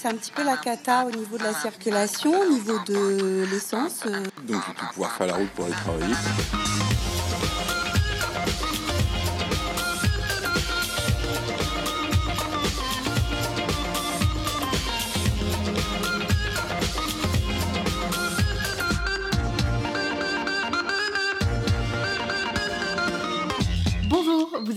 C'est un petit peu la cata au niveau de la circulation, au niveau de l'essence. euh. Donc je vais pouvoir faire la route pour aller travailler.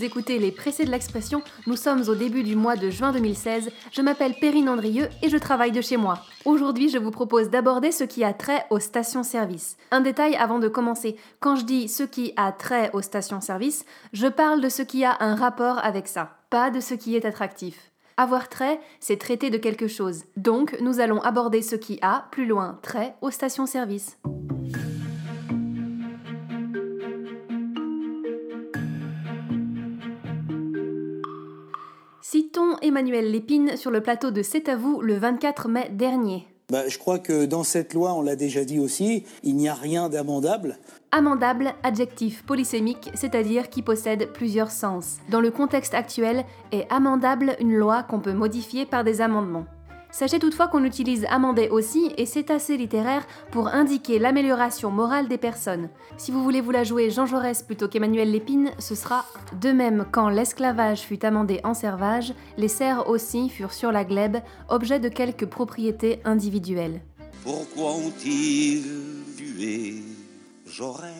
Écoutez les Pressés de l'expression. Nous sommes au début du mois de juin 2016. Je m'appelle Perrine Andrieux et je travaille de chez moi. Aujourd'hui, je vous propose d'aborder ce qui a trait aux stations-service. Un détail avant de commencer. Quand je dis ce qui a trait aux stations-service, je parle de ce qui a un rapport avec ça, pas de ce qui est attractif. Avoir trait, c'est traiter de quelque chose. Donc, nous allons aborder ce qui a, plus loin, trait aux stations-service. Emmanuel Lépine sur le plateau de C'est à vous le 24 mai dernier. Bah, je crois que dans cette loi, on l'a déjà dit aussi, il n'y a rien d'amendable. Amendable, adjectif polysémique, c'est-à-dire qui possède plusieurs sens. Dans le contexte actuel, est amendable une loi qu'on peut modifier par des amendements. Sachez toutefois qu'on utilise amender aussi, et c'est assez littéraire, pour indiquer l'amélioration morale des personnes. Si vous voulez vous la jouer Jean Jaurès plutôt qu'Emmanuel Lépine, ce sera de même quand l'esclavage fut amendé en servage, les serfs aussi furent sur la glèbe, objet de quelques propriétés individuelles. Pourquoi ont-ils tué Jaurès?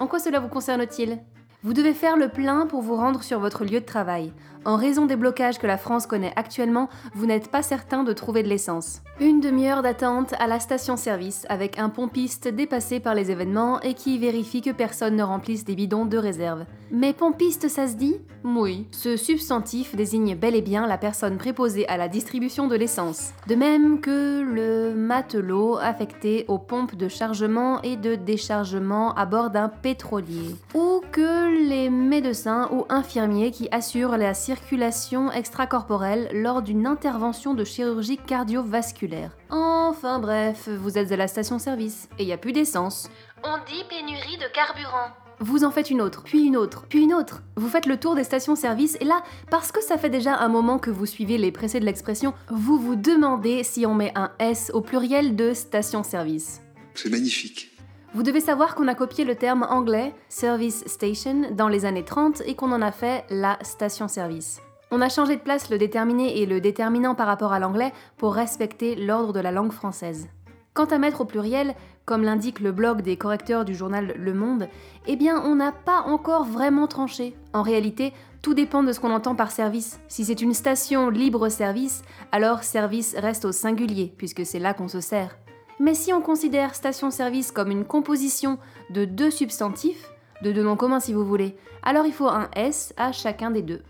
En quoi cela vous concerne-t-il? Vous devez faire le plein pour vous rendre sur votre lieu de travail. En raison des blocages que la France connaît actuellement, vous n'êtes pas certain de trouver de l'essence. Une demi-heure d'attente à la station-service avec un pompiste dépassé par les événements et qui vérifie que personne ne remplisse des bidons de réserve. Mais pompiste, ça se dit? Oui. Ce substantif désigne bel et bien la personne préposée à la distribution de l'essence. De même que le matelot affecté aux pompes de chargement et de déchargement à bord d'un pétrolier. Ou que les médecins ou infirmiers qui assurent la circulation extracorporelle lors d'une intervention de chirurgie cardiovasculaire. Enfin bref, vous êtes à la station-service et il n'y a plus d'essence. On dit pénurie de carburant. Vous en faites une autre, puis une autre, puis une autre. Vous faites le tour des stations-service et là, parce que ça fait déjà un moment que vous suivez les pressés de l'expression, vous vous demandez si on met un S au pluriel de station-service. C'est magnifique. Vous devez savoir qu'on a copié le terme anglais service station dans les années 30 et qu'on en a fait la station-service. On a changé de place le déterminé et le déterminant par rapport à l'anglais pour respecter l'ordre de la langue française. Quant à mettre au pluriel, comme l'indique le blog des correcteurs du journal Le Monde, eh bien on n'a pas encore vraiment tranché. En réalité, tout dépend de ce qu'on entend par service. Si c'est une station libre-service, alors service reste au singulier, puisque c'est là qu'on se sert. Mais si on considère station-service comme une composition de deux substantifs, de deux noms communs si vous voulez, alors il faut un S à chacun des deux.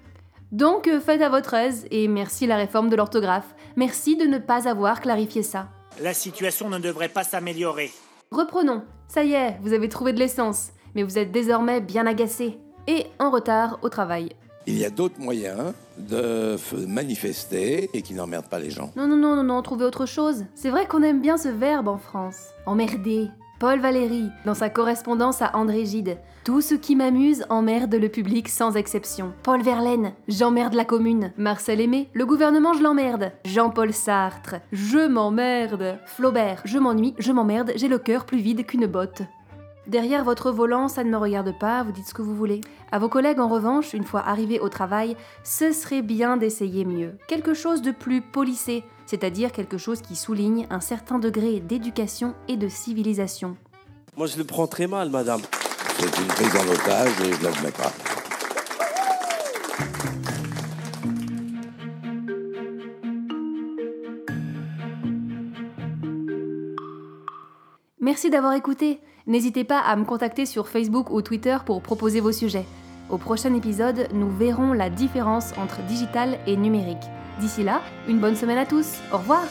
Donc euh, faites à votre aise et merci la réforme de l'orthographe. Merci de ne pas avoir clarifié ça. La situation ne devrait pas s'améliorer. Reprenons. Ça y est, vous avez trouvé de l'essence, mais vous êtes désormais bien agacé et en retard au travail. Il y a d'autres moyens de manifester et qui n'emmerdent pas les gens. Non, non, non, non, non, trouvez autre chose. C'est vrai qu'on aime bien ce verbe en France. Emmerder. Paul Valéry, dans sa correspondance à André Gide. Tout ce qui m'amuse emmerde le public sans exception. Paul Verlaine, j'emmerde la commune. Marcel Aimé, le gouvernement je l'emmerde. Jean-Paul Sartre, je m'emmerde. Flaubert, je m'ennuie, je m'emmerde, j'ai le cœur plus vide qu'une botte. Derrière votre volant, ça ne me regarde pas, vous dites ce que vous voulez. À vos collègues, en revanche, une fois arrivés au travail, ce serait bien d'essayer mieux. Quelque chose de plus polissé, c'est-à-dire quelque chose qui souligne un certain degré d'éducation et de civilisation. Moi, je le prends très mal, madame. C'est une prise en otage et je ne l'admets pas. Merci d'avoir écouté. N'hésitez pas à me contacter sur Facebook ou Twitter pour proposer vos sujets. Au prochain épisode, nous verrons la différence entre digital et numérique. D'ici là, une bonne semaine à tous. Au revoir